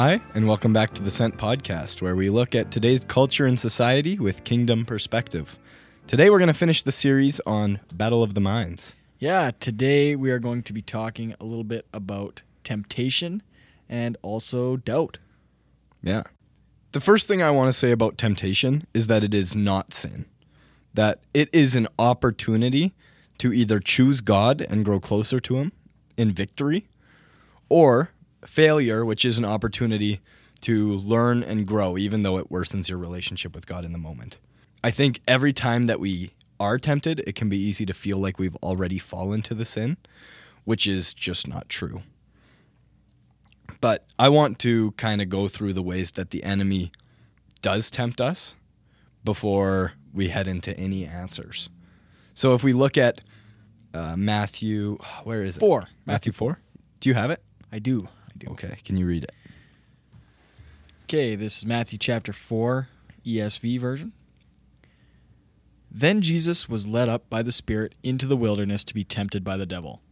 Hi, and welcome back to the Scent Podcast, where we look at today's culture and society with kingdom perspective. Today, we're going to finish the series on Battle of the Minds. Yeah, today we are going to be talking a little bit about temptation and also doubt. Yeah. The first thing I want to say about temptation is that it is not sin, that it is an opportunity to either choose God and grow closer to Him in victory, or failure, which is an opportunity to learn and grow, even though it worsens your relationship with God in the moment. I think every time that we are tempted, it can be easy to feel like we've already fallen to the sin, which is just not true. But I want to kind of go through the ways that the enemy does tempt us before we head into any answers. So if we look at uh, Matthew, where is it? Four. Matthew 4? Do you have it? I do. I do. Okay, can you read it? Okay, this is Matthew chapter 4, ESV version. Then Jesus was led up by the Spirit into the wilderness to be tempted by the devil.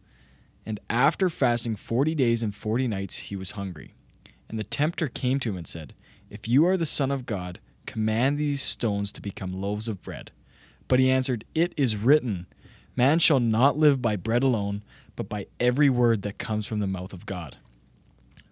And after fasting forty days and forty nights, he was hungry. And the tempter came to him and said, If you are the Son of God, command these stones to become loaves of bread. But he answered, It is written, Man shall not live by bread alone, but by every word that comes from the mouth of God.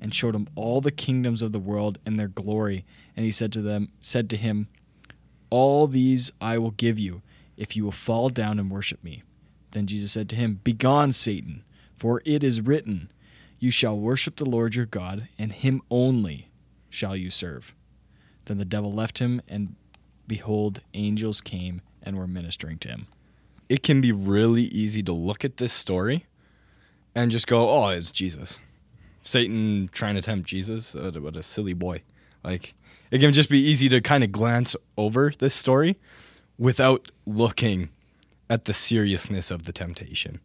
and showed him all the kingdoms of the world and their glory. And he said to them, said to him, All these I will give you, if you will fall down and worship me. Then Jesus said to him, Begone, Satan, for it is written, You shall worship the Lord your God, and him only shall you serve. Then the devil left him, and behold, angels came and were ministering to him. It can be really easy to look at this story and just go, "Oh, it's Jesus." Satan trying to tempt Jesus. Uh, what a silly boy. Like it can just be easy to kind of glance over this story without looking at the seriousness of the temptation.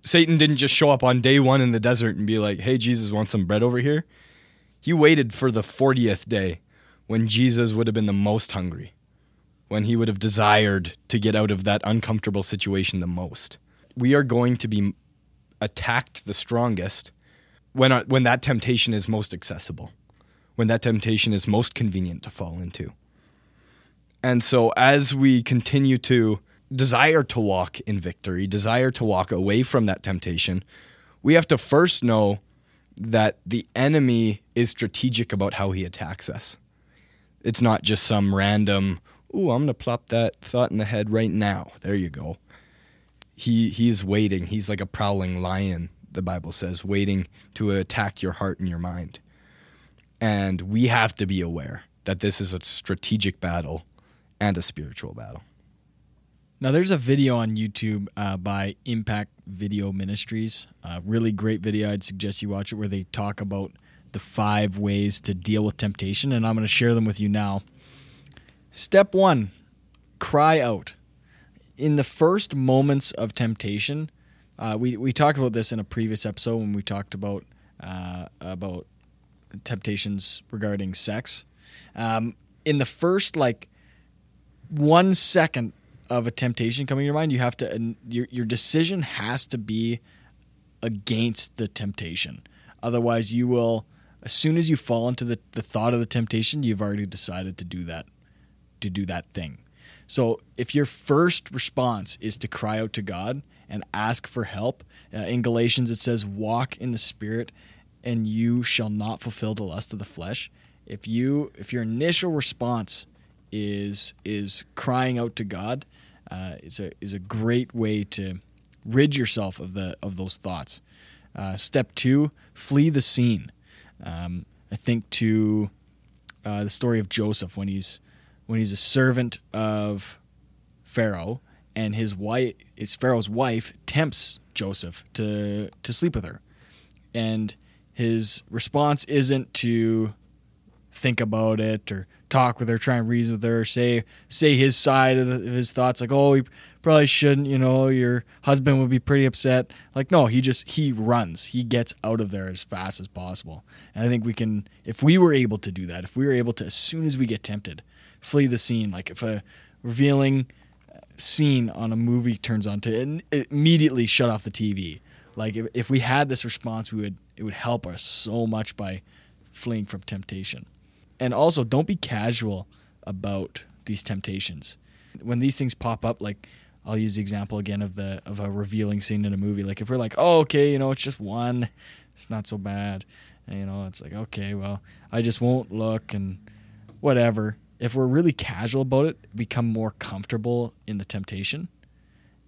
Satan didn't just show up on day 1 in the desert and be like, "Hey, Jesus wants some bread over here." He waited for the 40th day when Jesus would have been the most hungry, when he would have desired to get out of that uncomfortable situation the most. We are going to be attacked the strongest when when that temptation is most accessible, when that temptation is most convenient to fall into. And so as we continue to desire to walk in victory, desire to walk away from that temptation, we have to first know that the enemy is strategic about how he attacks us. It's not just some random, ooh, I'm going to plop that thought in the head right now. There you go. He he's waiting. He's like a prowling lion the Bible says, waiting to attack your heart and your mind. And we have to be aware that this is a strategic battle and a spiritual battle. Now, there's a video on YouTube uh, by Impact Video Ministries. Really great video. I'd suggest you watch it where they talk about the five ways to deal with temptation, and I'm going to share them with you now. Step one cry out. In the first moments of temptation, uh, we we talked about this in a previous episode when we talked about uh, about temptations regarding sex. Um, in the first like one second of a temptation coming to your mind, you have to your your decision has to be against the temptation. Otherwise, you will as soon as you fall into the, the thought of the temptation, you've already decided to do that to do that thing. So if your first response is to cry out to God and ask for help, uh, in Galatians it says, "Walk in the Spirit, and you shall not fulfill the lust of the flesh." If you if your initial response is is crying out to God, uh, is a is a great way to rid yourself of the of those thoughts. Uh, step two: flee the scene. Um, I think to uh, the story of Joseph when he's when he's a servant of Pharaoh and his wife, his Pharaoh's wife, tempts Joseph to to sleep with her, and his response isn't to think about it or talk with her, try and reason with her, say say his side of, the, of his thoughts, like, oh, he probably shouldn't, you know, your husband would be pretty upset. Like, no, he just he runs, he gets out of there as fast as possible. And I think we can, if we were able to do that, if we were able to, as soon as we get tempted, flee the scene. Like if a revealing scene on a movie turns on to and immediately shut off the TV. Like if, if we had this response, we would it would help us so much by fleeing from temptation. And also, don't be casual about these temptations. When these things pop up, like I'll use the example again of the of a revealing scene in a movie. Like if we're like, oh, okay, you know, it's just one, it's not so bad. And, you know, it's like, okay, well, I just won't look and whatever. If we're really casual about it, become more comfortable in the temptation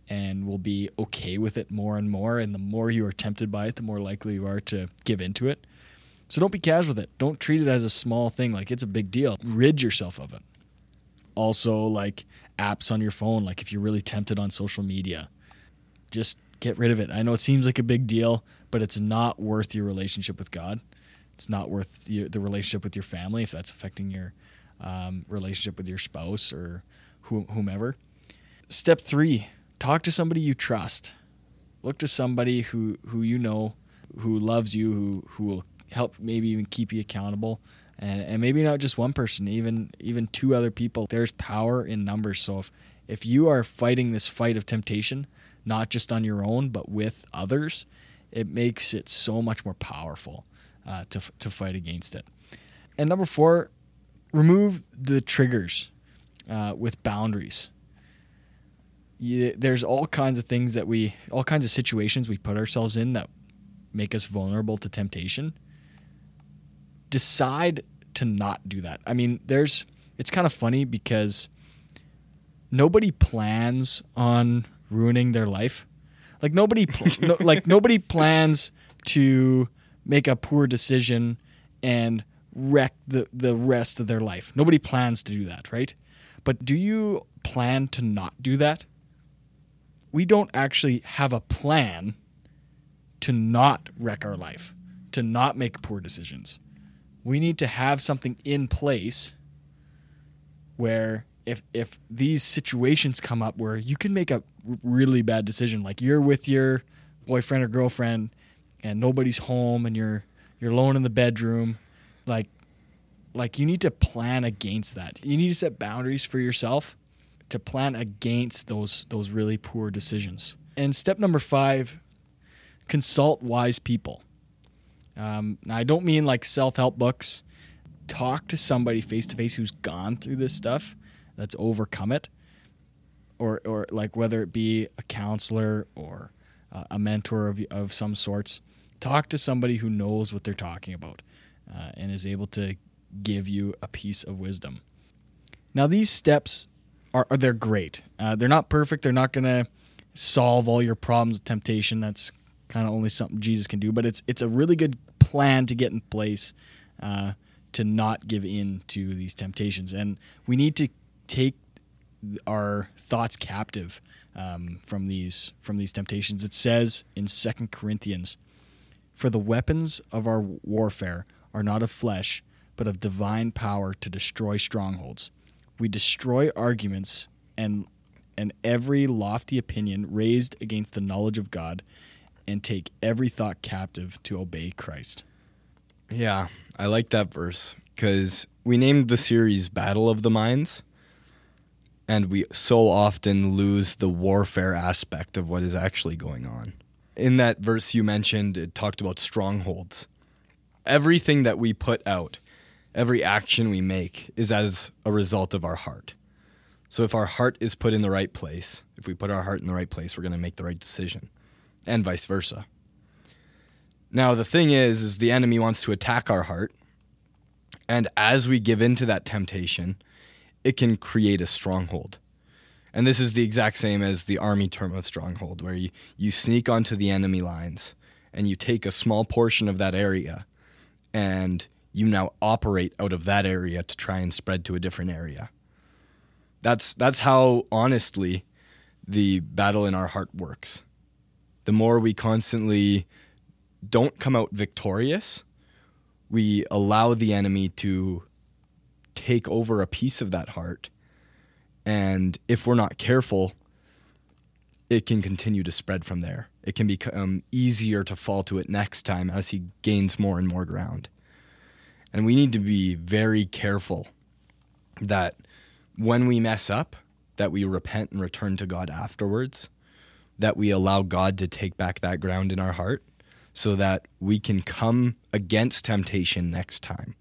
and we'll be okay with it more and more. And the more you are tempted by it, the more likely you are to give into it. So don't be casual with it. Don't treat it as a small thing like it's a big deal. Rid yourself of it. Also, like apps on your phone, like if you're really tempted on social media, just get rid of it. I know it seems like a big deal, but it's not worth your relationship with God. It's not worth the, the relationship with your family if that's affecting your um, relationship with your spouse or whomever. Step three talk to somebody you trust. Look to somebody who who you know, who loves you, who who will help maybe even keep you accountable. And, and maybe not just one person, even even two other people. There's power in numbers. So if if you are fighting this fight of temptation, not just on your own, but with others, it makes it so much more powerful uh, to to fight against it. And number four, remove the triggers uh, with boundaries you, there's all kinds of things that we, all kinds of situations we put ourselves in that make us vulnerable to temptation. Decide to not do that. I mean, there's, it's kind of funny because nobody plans on ruining their life. Like nobody, pl- no, like nobody plans to make a poor decision and wreck the, the rest of their life. Nobody plans to do that, right? But do you plan to not do that? we don't actually have a plan to not wreck our life, to not make poor decisions. We need to have something in place where if if these situations come up where you can make a really bad decision like you're with your boyfriend or girlfriend and nobody's home and you're you're alone in the bedroom like like you need to plan against that. You need to set boundaries for yourself to plan against those those really poor decisions. And step number five, consult wise people. Um, I don't mean like self help books. Talk to somebody face to face who's gone through this stuff, that's overcome it, or or like whether it be a counselor or uh, a mentor of of some sorts. Talk to somebody who knows what they're talking about uh, and is able to give you a piece of wisdom. Now these steps are, are they're great. Uh, they're not perfect. They're not going to solve all your problems with temptation. That's kind of only something Jesus can do. But it's it's a really good plan to get in place uh, to not give in to these temptations. And we need to take our thoughts captive um, from these from these temptations. It says in Second Corinthians, "For the weapons of our warfare are not of flesh, but of divine power to destroy strongholds." we destroy arguments and and every lofty opinion raised against the knowledge of God and take every thought captive to obey Christ. Yeah, I like that verse because we named the series Battle of the Minds, and we so often lose the warfare aspect of what is actually going on. In that verse you mentioned, it talked about strongholds. Everything that we put out every action we make is as a result of our heart. So if our heart is put in the right place, if we put our heart in the right place, we're going to make the right decision, and vice versa. Now the thing is is the enemy wants to attack our heart, and as we give in to that temptation, it can create a stronghold. And this is the exact same as the army term of stronghold, where you, you sneak onto the enemy lines and you take a small portion of that area and you now operate out of that area to try and spread to a different area. That's that's how honestly the battle in our heart works. The more we constantly don't come out victorious, we allow the enemy to take over a piece of that heart. And if we're not careful, it can continue to spread from there. It can become easier to fall to it next time as he gains more and more ground. And we need to be very careful that when we mess up, that we repent and return to God afterwards, that we allow God to take back that ground in our heart so that we can come against temptation next time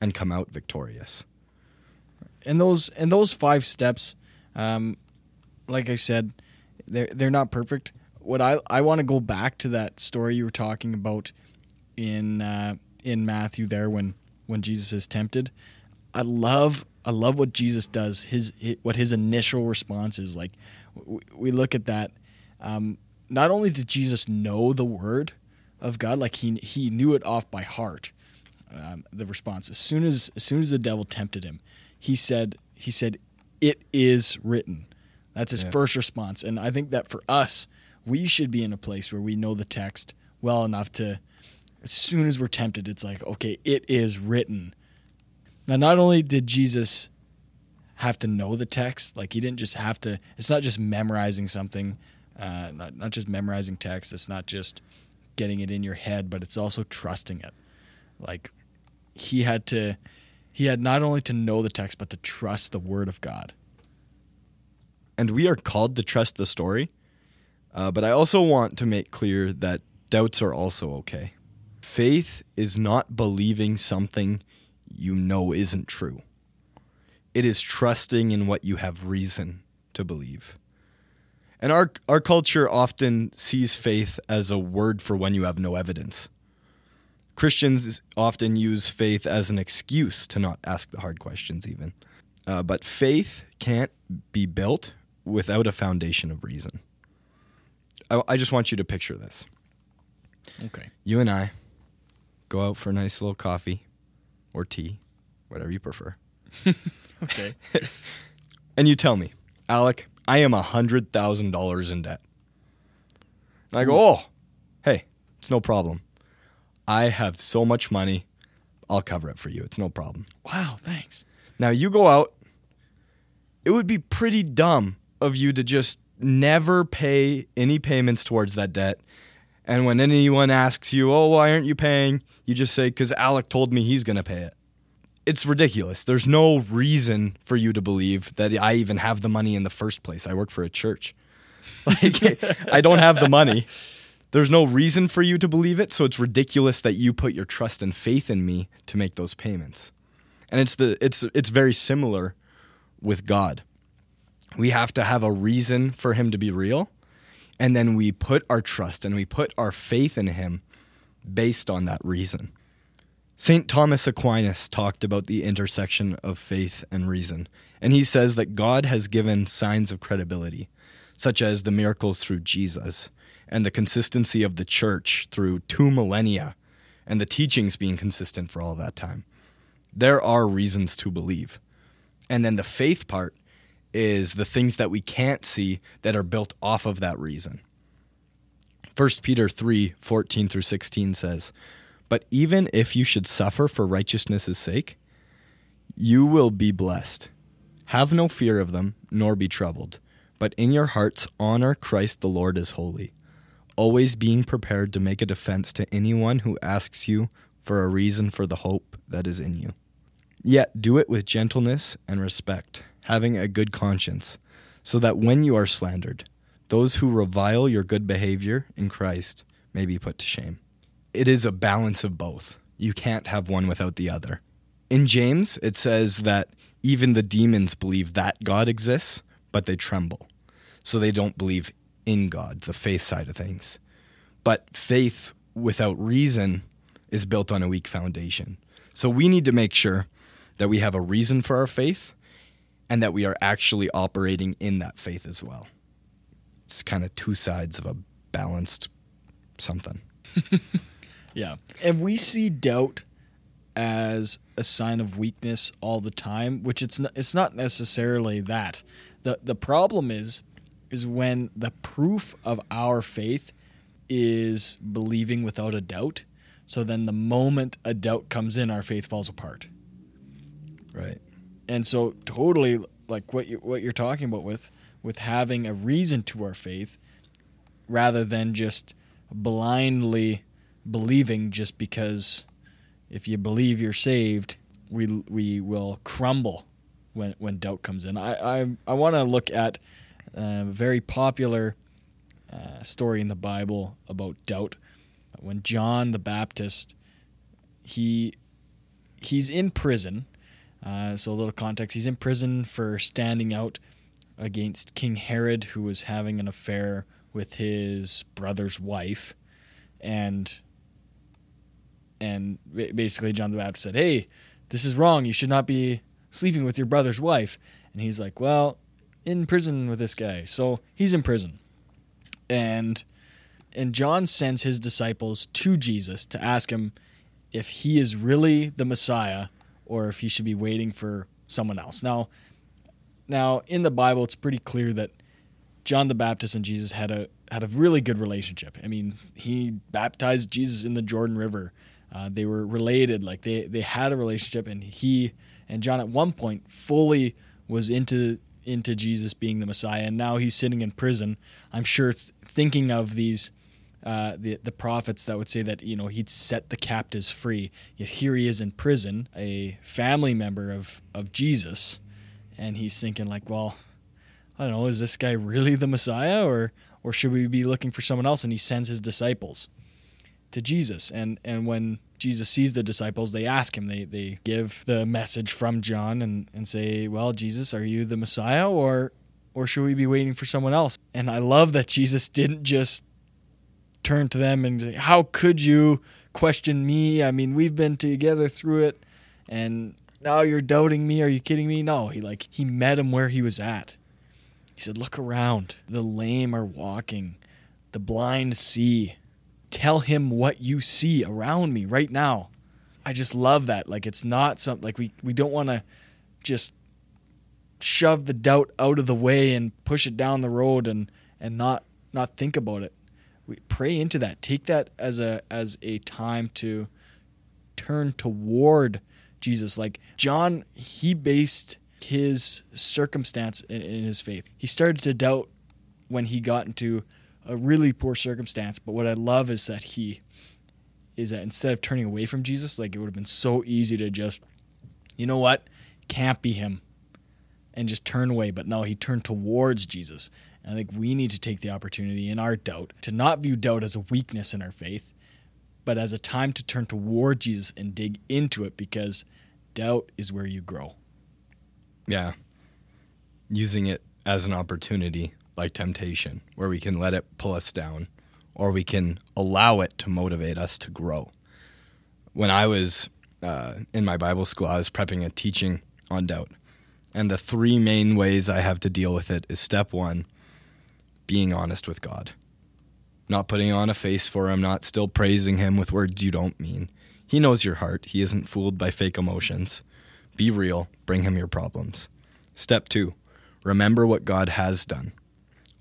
and come out victorious. And those and those five steps, um, like I said, they're they're not perfect. What I I want to go back to that story you were talking about in uh, in Matthew there when when Jesus is tempted. I love I love what Jesus does. His, what his initial response is like. We, we look at that. Um, not only did Jesus know the word of God, like he he knew it off by heart. Um, the response as soon as as soon as the devil tempted him, he said he said, "It is written." That's his Yeah. first response, and I think that for us, we should be in a place where we know the text well enough to, as soon as we're tempted, it's like, okay, it is written. Now, not only did Jesus have to know the text, like he didn't just have to. It's not just memorizing something, uh, not not just memorizing text. It's not just getting it in your head, but it's also trusting it. Like he had to, he had not only to know the text, but to trust the word of God. And we are called to trust the story. Uh, but I also want to make clear that doubts are also okay. Faith is not believing something you know isn't true, it is trusting in what you have reason to believe. And our, our culture often sees faith as a word for when you have no evidence. Christians often use faith as an excuse to not ask the hard questions, even. Uh, but faith can't be built without a foundation of reason. I, I just want you to picture this. Okay. You and I go out for a nice little coffee or tea, whatever you prefer. Okay. And you tell me, Alec, I am $100,000 in debt. And I go, oh, hey, it's no problem. I have so much money. I'll cover it for you. It's no problem. wow. Thanks. Now you go out, it would be pretty dumb of you to just never pay any payments towards that debt. And when anyone asks you, oh, why aren't you paying? You just say, because Alec told me he's going to pay it. It's ridiculous. There's no reason for you to believe that I even have the money in the first place. I work for a church. Like, I don't have the money. There's no reason for you to believe it. So it's ridiculous that you put your trust and faith in me to make those payments and it's the it's it's very similar with God. We have to have a reason for him to be real, and then we put our trust and we put our faith in him based on that reason. St. Thomas Aquinas talked about the intersection of faith and reason, and he says that God has given signs of credibility, such as the miracles through Jesus and the consistency of the church through two millennia and the teachings being consistent for all that time there are reasons to believe. And then the faith part is the things that we can't see that are built off of that reason. 1 Peter 3 14 through 16 says, But even if you should suffer for righteousness' sake, you will be blessed. Have no fear of them, nor be troubled, but in your hearts honor Christ the Lord as holy, always being prepared to make a defense to anyone who asks you for a reason for the hope that is in you. Yet do it with gentleness and respect, having a good conscience, so that when you are slandered, those who revile your good behavior in Christ may be put to shame. It is a balance of both. You can't have one without the other. In James, it says that even the demons believe that God exists, but they tremble. So they don't believe in God, the faith side of things. But faith without reason is built on a weak foundation. So we need to make sure that we have a reason for our faith and that we are actually operating in that faith as well. It's kind of two sides of a balanced something. Yeah. And we see doubt as a sign of weakness all the time, which it's not, it's not necessarily that. The the problem is is when the proof of our faith is believing without a doubt. So then the moment a doubt comes in, our faith falls apart. Right. And so totally like what you what you're talking about with with having a reason to our faith rather than just blindly believing just because if you believe you're saved we we will crumble when when doubt comes in. I i, I want to look at a very popular uh, story in the bible about doubt. When john the baptist he he's in prison uh, so a little context: he's in prison for standing out against King Herod, who was having an affair with his brother's wife, and and basically John the Baptist said, "Hey, this is wrong. You should not be sleeping with your brother's wife." And he's like, "Well, in prison with this guy." So he's in prison, and and John sends his disciples to Jesus to ask him if he is really the Messiah or if he should be waiting for someone else. Now, now in the Bible, it's pretty clear that John the Baptist and Jesus had a had a really good relationship. I mean, he baptized Jesus in the Jordan River. Uh, they were related, like they they had a relationship, and he and John at one point fully was into into Jesus being the Messiah, and now he's sitting in prison. I'm sure th- thinking of these uh, the the prophets that would say that you know he'd set the captives free. Yet here he is in prison, a family member of of Jesus, and he's thinking like, well, I don't know, is this guy really the Messiah, or or should we be looking for someone else? And he sends his disciples to Jesus, and and when Jesus sees the disciples, they ask him, they they give the message from John and and say, well, Jesus, are you the Messiah, or or should we be waiting for someone else? And I love that Jesus didn't just turn to them and say, How could you question me? I mean, we've been together through it and now you're doubting me. Are you kidding me? No, he like he met him where he was at. He said, Look around. The lame are walking. The blind see. Tell him what you see around me right now. I just love that. Like it's not something like we, we don't want to just shove the doubt out of the way and push it down the road and, and not not think about it we pray into that. Take that as a as a time to turn toward jesus. Like john he based his circumstance in, in, his faith. He started to doubt when he got into a really poor circumstance but what i love is that he is that instead of turning away from jesus like it would have been so easy to just you know what? Can't be him and just turn away but no he turned towards jesus and I think we need to take the opportunity in our doubt to not view doubt as a weakness in our faith, but as a time to turn toward Jesus and dig into it because doubt is where you grow. Yeah. Using it as an opportunity, like temptation, where we can let it pull us down or we can allow it to motivate us to grow. When I was uh, in my Bible school, I was prepping a teaching on doubt. And the three main ways I have to deal with it is step one, being honest with God. Not putting on a face for Him, not still praising Him with words you don't mean. He knows your heart. He isn't fooled by fake emotions. Be real. Bring Him your problems. Step two, remember what God has done.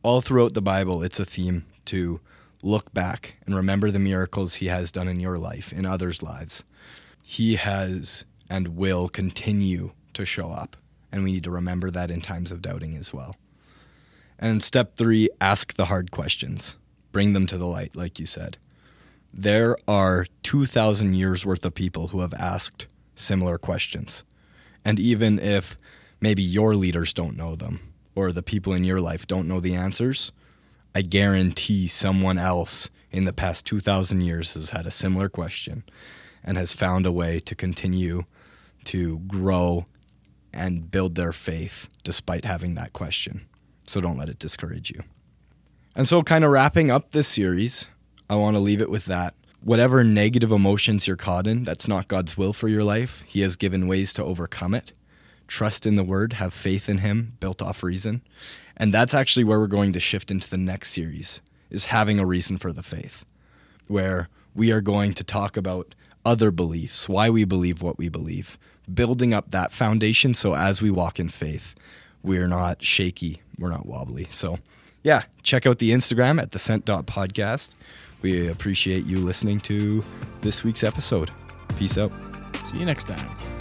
All throughout the Bible, it's a theme to look back and remember the miracles He has done in your life, in others' lives. He has and will continue to show up, and we need to remember that in times of doubting as well. And step three, ask the hard questions. Bring them to the light, like you said. There are 2,000 years worth of people who have asked similar questions. And even if maybe your leaders don't know them or the people in your life don't know the answers, I guarantee someone else in the past 2,000 years has had a similar question and has found a way to continue to grow and build their faith despite having that question. So don't let it discourage you. And so, kind of wrapping up this series, I want to leave it with that. Whatever negative emotions you're caught in, that's not God's will for your life. He has given ways to overcome it. Trust in the Word, have faith in Him, built off reason. And that's actually where we're going to shift into the next series, is having a reason for the faith, where we are going to talk about other beliefs, why we believe what we believe, building up that foundation so as we walk in faith, we're not shaky, we're not wobbly. So, yeah, check out the Instagram at the scent.podcast. We appreciate you listening to this week's episode. Peace out. See you next time.